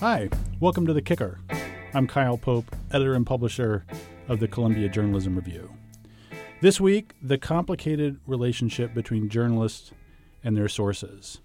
Hi, welcome to The Kicker. I'm Kyle Pope, editor and publisher of the Columbia Journalism Review. This week, the complicated relationship between journalists and their sources.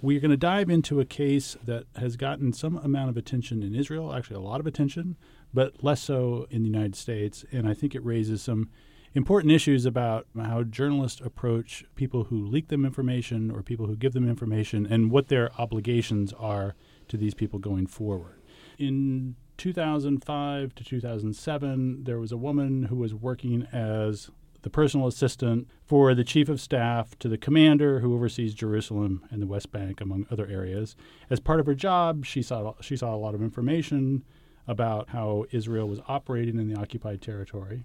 We're going to dive into a case that has gotten some amount of attention in Israel, actually, a lot of attention, but less so in the United States. And I think it raises some important issues about how journalists approach people who leak them information or people who give them information and what their obligations are to these people going forward. In 2005 to 2007, there was a woman who was working as the personal assistant for the chief of staff to the commander who oversees Jerusalem and the West Bank, among other areas. As part of her job, she saw she saw a lot of information about how Israel was operating in the occupied territory,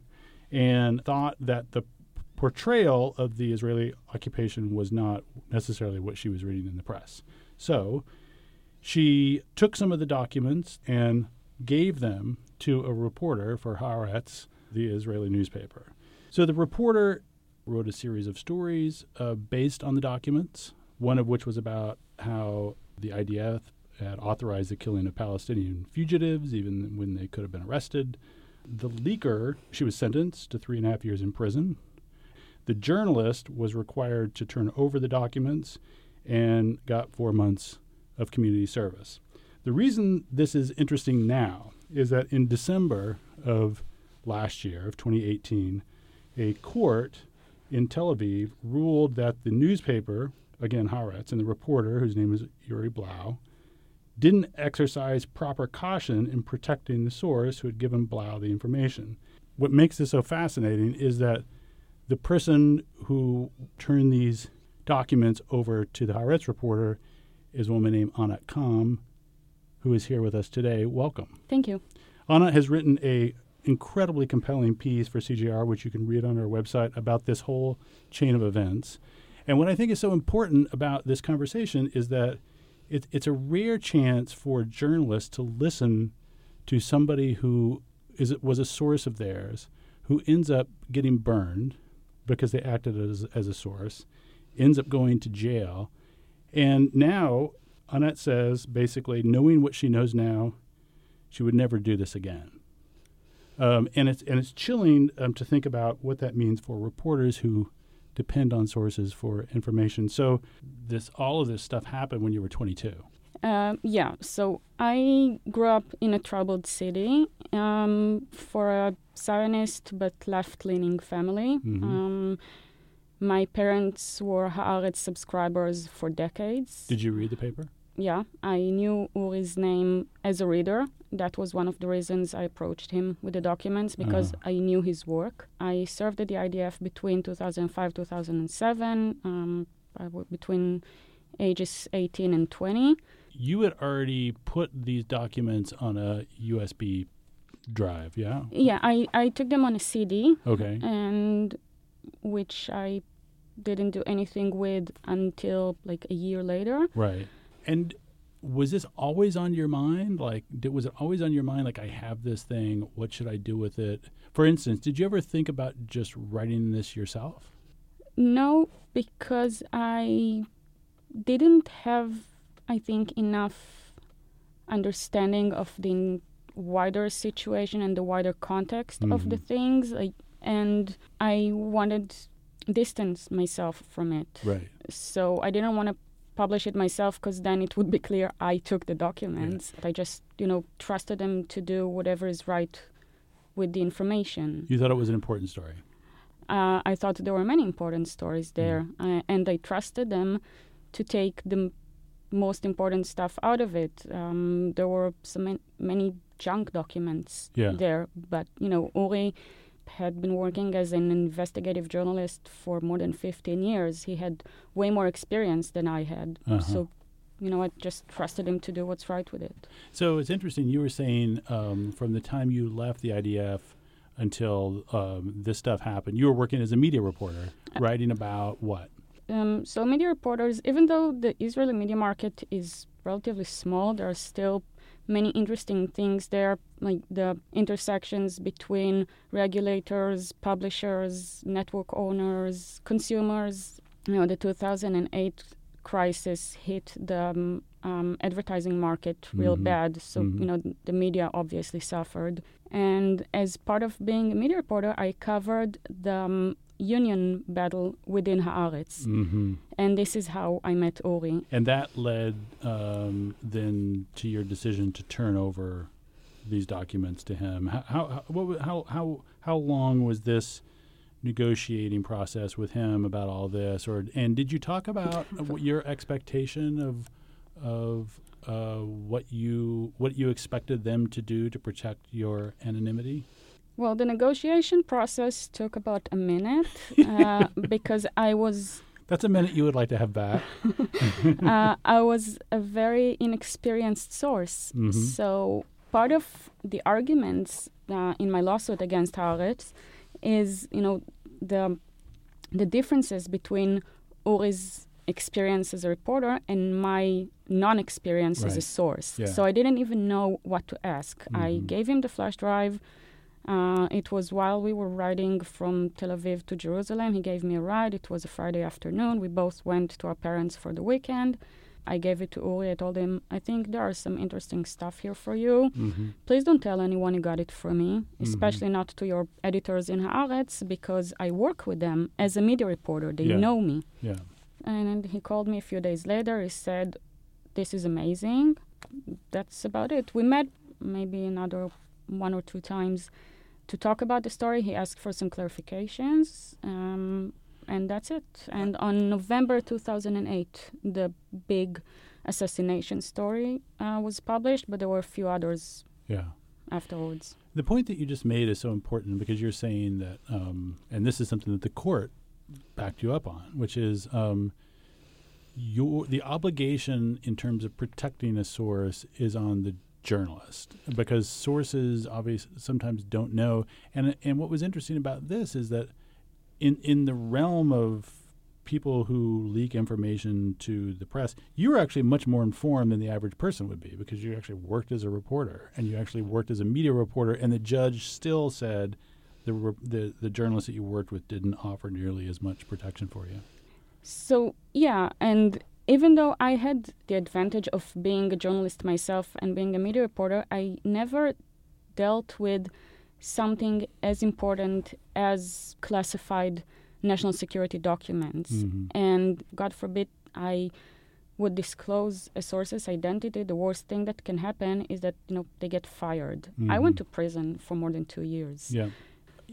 and thought that the portrayal of the Israeli occupation was not necessarily what she was reading in the press. So she took some of the documents and gave them to a reporter for Haaretz, the Israeli newspaper. So the reporter wrote a series of stories uh, based on the documents, one of which was about how the IDF had authorized the killing of Palestinian fugitives, even when they could have been arrested. The leaker, she was sentenced to three and a half years in prison. The journalist was required to turn over the documents and got four months of community service. The reason this is interesting now is that in December of last year, of 2018, a court in Tel Aviv ruled that the newspaper, again Haaretz, and the reporter, whose name is Uri Blau, didn't exercise proper caution in protecting the source who had given Blau the information. What makes this so fascinating is that the person who turned these documents over to the Haaretz reporter is a woman named Anat Kamm, who is here with us today. Welcome. Thank you. Anat has written a incredibly compelling piece for CJR, which you can read on our website, about this whole chain of events. And what I think is so important about this conversation is that it, it's a rare chance for journalists to listen to somebody who is was a source of theirs, who ends up getting burned because they acted as, as a source, ends up going to jail. And now, Anat says basically, knowing what she knows now, she would never do this again. Um, and it's and it's chilling um, to think about what that means for reporters who depend on sources for information. So this all of this stuff happened when you were 22. Uh, yeah, so I grew up in a troubled city um, for a Zionist but left-leaning family. Mhm. My parents were Haaretz subscribers for decades. Did you read the paper? yeah, I knew Uri's name as a reader. That was one of the reasons I approached him with the documents because Uh-huh. I knew his work. I served at the IDF between 2005 2007, um, w- between ages 18 and 20. You had already put these documents on a USB drive, yeah? Yeah, I, I took them on a CD, Okay. and which I didn't do anything with until like a year later. Right. And was this always on your mind? Like, did, was it always on your mind? Like, I have this thing. What should I do with it? For instance, did you ever think about just writing this yourself? No, because I didn't have, I think, enough understanding of the wider situation and the wider context of the Mhm. things. Like, and I wanted distance myself from it. Right. So I didn't want to publish it myself because then it would be clear I took the documents. I just, you know, trusted them to do whatever is right with the information. You thought it was an important story. Uh, I thought there were many important stories there, uh, and I trusted them to take the m- most important stuff out of it. Um, there were so man- many junk documents Yeah. there, but you know, Uri had been working as an investigative journalist for more than 15 years. He had way more experience than I had, Uh-huh. so you know, I just trusted him to do what's right with it. So it's interesting. You were saying um, from the time you left the IDF until um, this stuff happened, you were working as a media reporter, writing about what? Um, so media reporters, even though the Israeli media market is relatively small, there are still many interesting things there, like the intersections between regulators, publishers, network owners, consumers. You know, the 2008 crisis hit the um, um, advertising market real Mhm. bad. So Mhm. you know the media obviously suffered. And as part of being a media reporter, I covered the um, union battle within Haaretz, hmm and this is how I met Uri. And that led um, then to your decision to turn over these documents to him. How how how, what, how how how long was this negotiating process with him about all this? Or and did you talk about what your expectation of of uh, what you what you expected them to do to protect your anonymity? Well, the negotiation process took about a minute uh, because I was That's a minute you would like to have back. uh, I was a very inexperienced source. Mhm. So part of the arguments uh, in my lawsuit against Haaretz is, you know, the the differences between Uri's experience as a reporter and my non-experience as a source. Yeah. So I didn't even know what to ask. I Mhm. gave him the flash drive. Uh, it was while we were riding from Tel Aviv to Jerusalem. He gave me a ride. It was a Friday afternoon. We both went to our parents for the weekend. I gave it to Uri. I told him, I think there are some interesting stuff here for you. hmm Please don't tell anyone you got it from me, Mm-hmm. especially not to your editors in Haaretz, because I work with them as a media reporter. They Yeah. know me. Yeah. And he called me a few days later. He said, This is amazing. That's about it. We met maybe another one or two times to talk about the story. He asked for some clarifications. Um, and that's it. And on November 2008, the big assassination story uh, was published, but there were a few others Yeah. afterwards. The point that you just made is so important because you're saying that, um, and this is something that the court backed you up on, which is um, your the obligation in terms of protecting a source is on the journalist because sources obviously sometimes don't know. And and what was interesting about this is that in in the realm of people who leak information to the press, you're actually much more informed than the average person would be because you actually worked as a reporter and you actually worked as a media reporter, and the judge still said the the, the journalist that you worked with didn't offer nearly as much protection for you. So, yeah, and even though I had the advantage of being a journalist myself and being a media reporter, I never dealt with something as important as classified national security documents. Mhm. And God forbid I would disclose a source's identity, the worst thing that can happen is that you know they get fired. I went Mhm. to prison for more than two years. Yeah.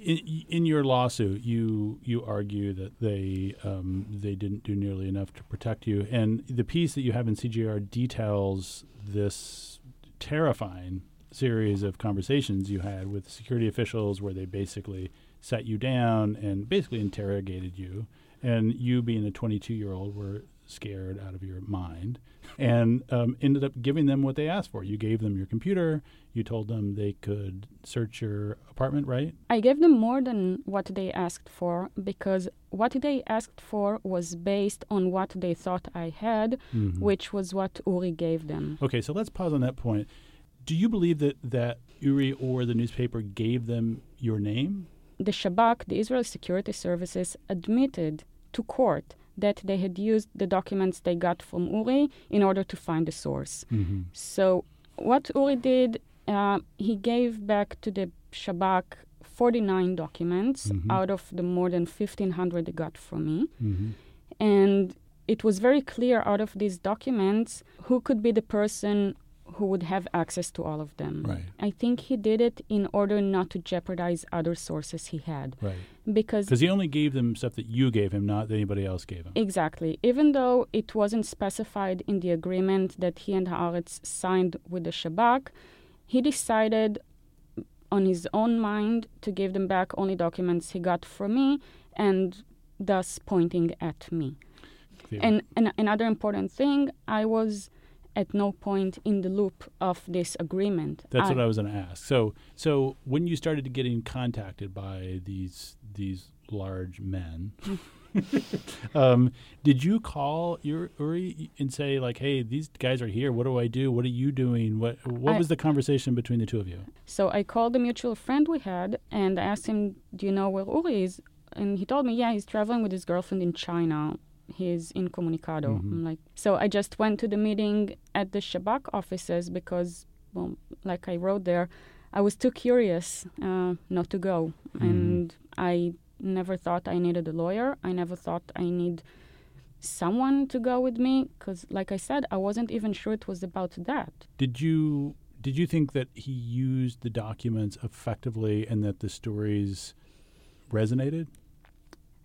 In, in your lawsuit, you you argue that they um, they didn't do nearly enough to protect you, and the piece that you have in CJR details this terrifying series of conversations you had with security officials, where they basically sat you down and basically interrogated you, and you, being a 22 year old, were scared out of your mind, and um, ended up giving them what they asked for. You gave them your computer. You told them they could search your apartment, right? I gave them more than what they asked for because what they asked for was based on what they thought I had, Mhm. which was what Uri gave them. Okay, so let's pause on that point. Do you believe that that Uri or the newspaper gave them your name? The Shabak, the Israel Security Services, admitted to court that they had used the documents they got from Uri in order to find the source. Mm-hmm. So, what Uri did, uh, he gave back to the Shabak 49 documents Mhm. out of the more than 1,500 they got from me. Mm-hmm. And it was very clear out of these documents who could be the person who would have access to all of them. Right. I think he did it in order not to jeopardize other sources he had. Right. Because he only gave them stuff that you gave him, not that anybody else gave him. Exactly. Even though it wasn't specified in the agreement that he and Haaretz signed with the Shabak, he decided on his own mind to give them back only documents he got from me and thus pointing at me. And, and another important thing, I was at no point in the loop of this agreement. That's what I was going to ask. So, so when you started getting contacted by these these large men, um, did you call your Uri and say like, "Hey, these guys are here. What do I do? What are you doing? What what I- was the conversation between the two of you?" So I called a mutual friend we had and I asked him, Do you know where Uri is? And he told me, Yeah, he's traveling with his girlfriend in China. He's incommunicado. Mhm. I'm like, so I just went to the meeting at the Shabak offices because, well, like I wrote there, I was too curious uh, not to go, Mhm. and I never thought I needed a lawyer. I never thought I need someone to go with me because, like I said, I wasn't even sure it was about that. Did you did you think that he used the documents effectively and that the stories resonated?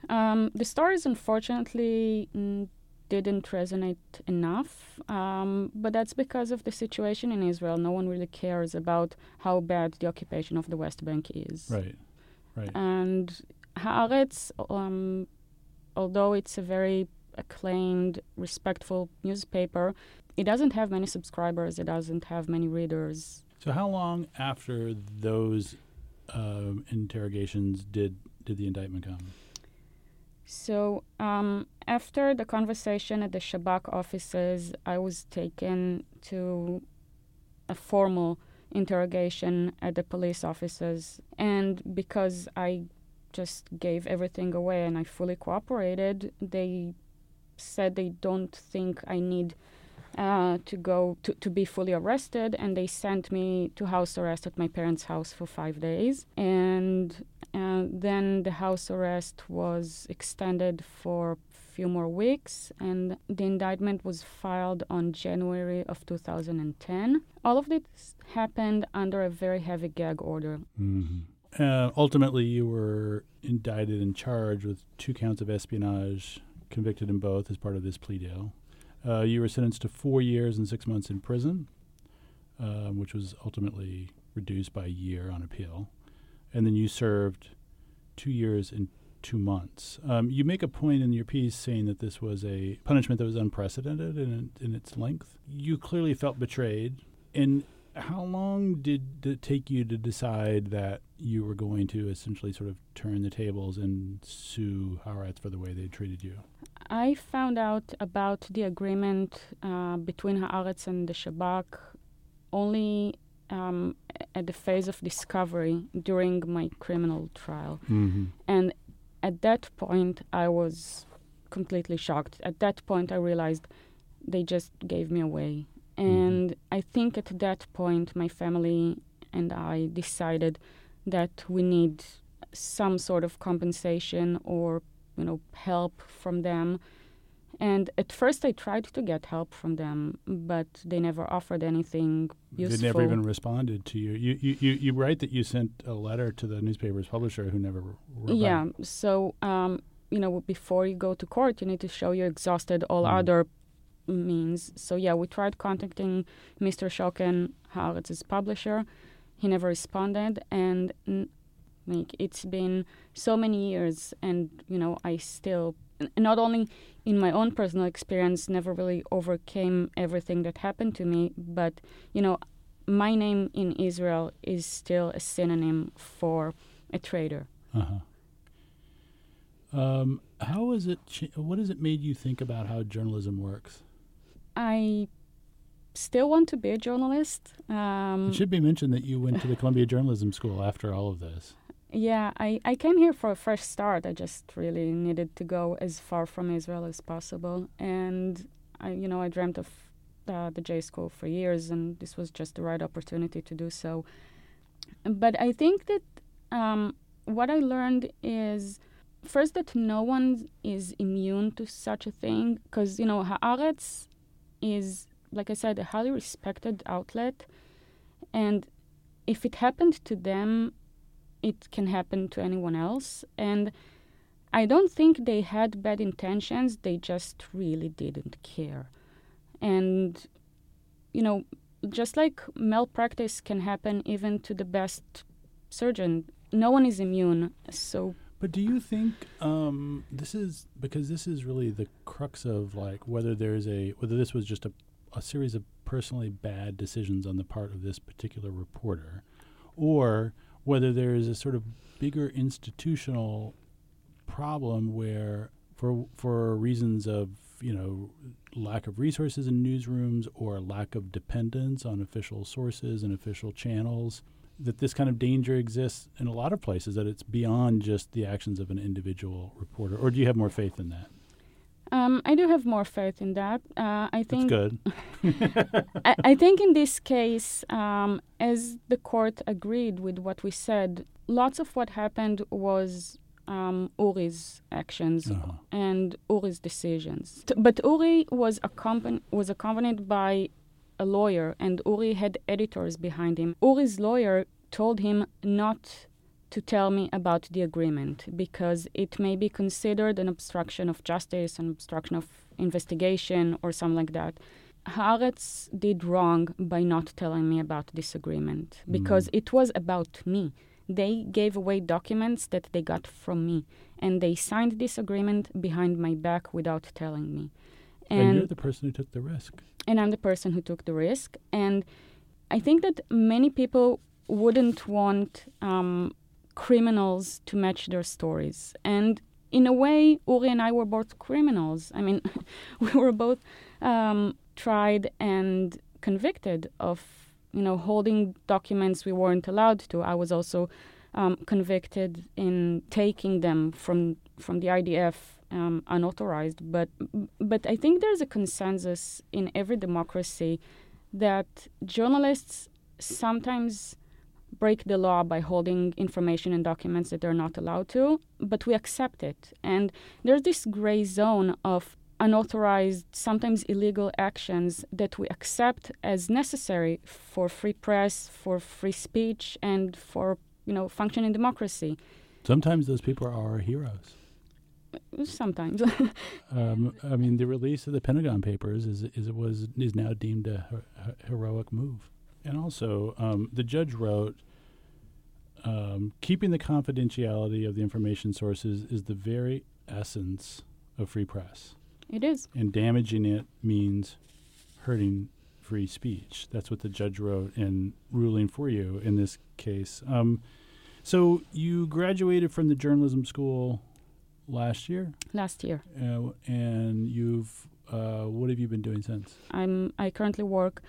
Um, the stories, unfortunately, mm, didn't resonate enough, um, but that's because of the situation in Israel. No one really cares about how bad the occupation of the West Bank is. Right. Right. And Haaretz, um, although it's a very acclaimed, respectful newspaper, it doesn't have many subscribers. It doesn't have many readers. So how long after those um, interrogations did did the indictment come? So um, after the conversation at the Shabak offices, I was taken to a formal interrogation at the police offices, and because I just gave everything away and I fully cooperated, they said they don't think I need uh, to go to, to be fully arrested, and they sent me to house arrest at my parents' house for five days. And uh, then the house arrest was extended for a few more weeks, and the indictment was filed on January of 2010. All of this happened under a very heavy gag order. Mm-hmm. Ultimately, you were indicted and charged with two counts of espionage, convicted in both as part of this plea deal. Uh, you were sentenced to four years and six months in prison, uh, which was ultimately reduced by a year on appeal. And then you served two years and two months. Um, you make a point in your piece saying that this was a punishment that was unprecedented in, in its length. You clearly felt betrayed. And how long did it take you to decide that you were going to essentially sort of turn the tables and sue Haaretz for the way they treated you? I found out about the agreement uh, between Haaretz and the Shabak only at the phase of discovery during my criminal trial. Mm-hmm. And at that point, I was completely shocked. At that point, I realized they just gave me away. And I think at that point, my family and I decided that we need some sort of compensation or you know help from them and at first i tried to get help from them but they never offered anything useful. They never even responded to you. You, you. you you write that you sent a letter to the newspaper's publisher who never wrote yeah so um, you know before you go to court you need to show you exhausted all Mm. other means so yeah we tried contacting mr Schocken Haaretz's publisher he never responded and n- like it's been so many years and you know i still not only in my own personal experience never really overcame everything that happened to me but you know my name in israel is still a synonym for a traitor Uh-huh. Um, how is it? Ch- what has it made you think about how journalism works? i still want to be a journalist um, it should be mentioned that you went to the Columbia Journalism School after all of this. Yeah, I, I came here for a fresh start. I just really needed to go as far from Israel as possible. And I, you know, I dreamt of uh, the J school for years, and this was just the right opportunity to do so. But I think that um, what I learned is first that no one is immune to such a thing, because you know, Haaretz is, like I said, a highly respected outlet, and if it happened to them, it can happen to anyone else. And I don't think they had bad intentions, they just really didn't care. And, you know, just like malpractice can happen even to the best surgeon, no one is immune. So, But do you think um, this is because this is really the crux of like whether there's a whether this was just a, a series of personally bad decisions on the part of this particular reporter, or whether there is a sort of bigger institutional problem where for for reasons of you know lack of resources in newsrooms or lack of dependence on official sources and official channels that this kind of danger exists in a lot of places that it's beyond just the actions of an individual reporter. Or do you have more faith in that Um, I do have more faith in that. Uh, I That's think good. I, I think in this case, um, as the court agreed with what we said, lots of what happened was um, Uri's actions Uh-huh. and Uri's decisions. T- But Uri was, accompanied was accompanied by a lawyer, and Uri had editors behind him. Uri's lawyer told him not to tell me about the agreement because it may be considered an obstruction of justice, an obstruction of investigation, or something like that. Haaretz did wrong by not telling me about this agreement because Mm. it was about me. They gave away documents that they got from me, and they signed this agreement behind my back without telling me. And, you're the person who took the risk. and I'm the person who took the risk. And I think that many people wouldn't want um, criminals to match their stories. And in a way, Uri and I were both criminals. I mean, we were both um, tried and convicted of, you know, holding documents we weren't allowed to. I was also um, convicted in taking them from from the IDF um, unauthorized. But but I think there's a consensus in every democracy that journalists sometimes break the law by holding information and documents that they're not allowed to, but we accept it. And there's this gray zone of unauthorized, sometimes illegal actions that we accept as necessary for free press, for free speech, and for you know functioning democracy. Sometimes those people are our heroes. Sometimes. Um, I mean, the release of the Pentagon Papers is is was is now deemed a her- her- heroic move. And also, um, the judge wrote, um, "Keeping the confidentiality of the information sources is the very essence of free press, it is. and damaging it means hurting free speech." That's what the judge wrote in ruling for you in this case. Um, so you graduated from the journalism school last year Last year. uh, and you've uh, what have you been doing since? I'm I currently work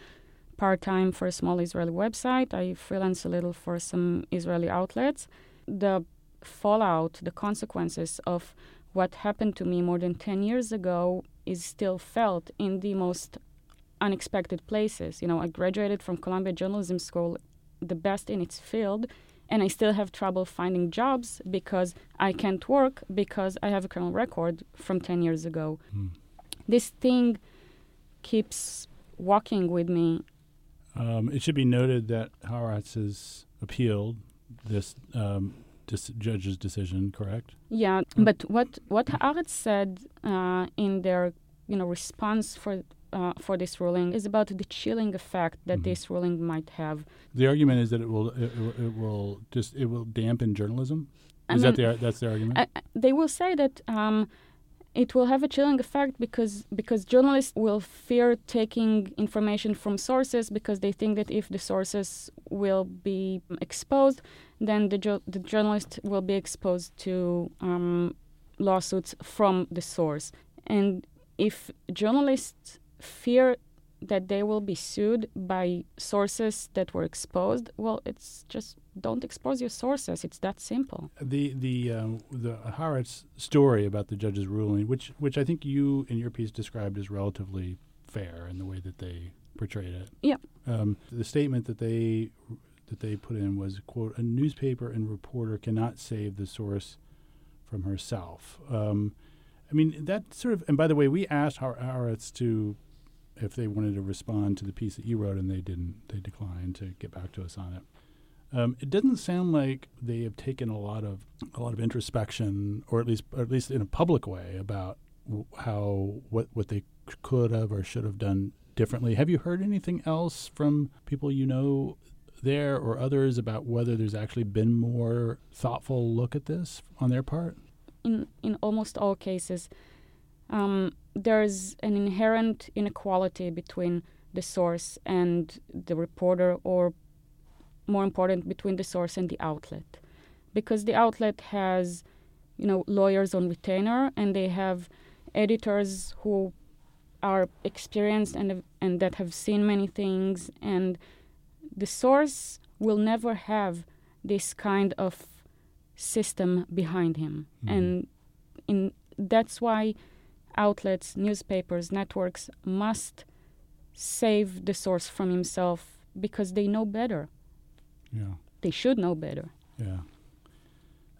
part time for a small Israeli website. I freelance a little for some Israeli outlets. The fallout, the consequences of what happened to me more than 10 years ago is still felt in the most unexpected places. You know, I graduated from Columbia Journalism School, the best in its field, and I still have trouble finding jobs because I can't work because I have a criminal record from 10 years ago. Hmm. This thing keeps walking with me. Um, it should be noted that Haaretz has appealed this um, dis- judge's decision. Correct? Yeah, but what what Haaretz said uh, in their you know response for uh, for this ruling is about the chilling effect that Mhm. this ruling might have. The argument is that it will it, it, will just it will dampen journalism. I Is that mean, the ar- that's the argument? I- they will say that um, it will have a chilling effect because because journalists will fear taking information from sources because they think that if the sources will be exposed, then the jo- the journalist will be exposed to um, lawsuits from the source. And if journalists fear that they will be sued by sources that were exposed, well, it's just don't expose your sources. It's that simple. the the um, the Haaretz story about the judge's ruling, which which I think you in your piece described as relatively fair in the way that they portrayed it. Yeah. Um, the statement that they that they put in was quote a newspaper and reporter cannot save the source from herself. Um, I mean that sort of and by the way, we asked Haaretz to if they wanted to respond to the piece that you wrote, and they didn't. They declined to get back to us on it. Um, it doesn't sound like they have taken a lot of a lot of introspection, or at least or at least in a public way, about w- how what what they could have or should have done differently. Have you heard anything else from people you know there or others about whether there's actually been more thoughtful look at this on their part? in in almost all cases, um, there's an inherent inequality between the source and the reporter, or more important, between the source and the outlet, because the outlet has, you know, lawyers on retainer, and they have editors who are experienced and and that have seen many things, and the source will never have this kind of system behind him Mhm. and in that's why outlets, newspapers, networks must save the source from himself because they know better. Yeah. They should know better. Yeah.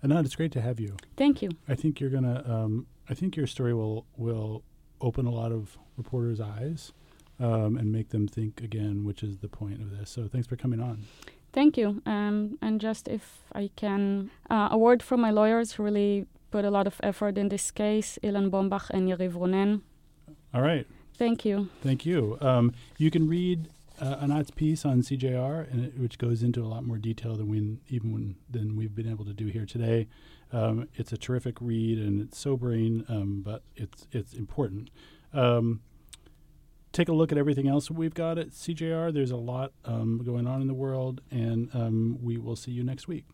Anat, it's great to have you. Thank you. I think you're gonna. Um, I think your story will will open a lot of reporters' eyes um, and make them think again, which is the point of this. So thanks for coming on. Thank you. Um, and just if I can, uh, a word from my lawyers who really put a lot of effort in this case, Ilan Bombach and Yariv Ronen. All right. Thank you. Thank you. Um, you can read uh, Anat's piece on CJR, and it, which goes into a lot more detail than we even when, than we've been able to do here today. Um, it's a terrific read, and it's sobering, um, but it's it's important. Um, take a look at everything else we've got at CJR. There's a lot um, going on in the world, and um, we will see you next week.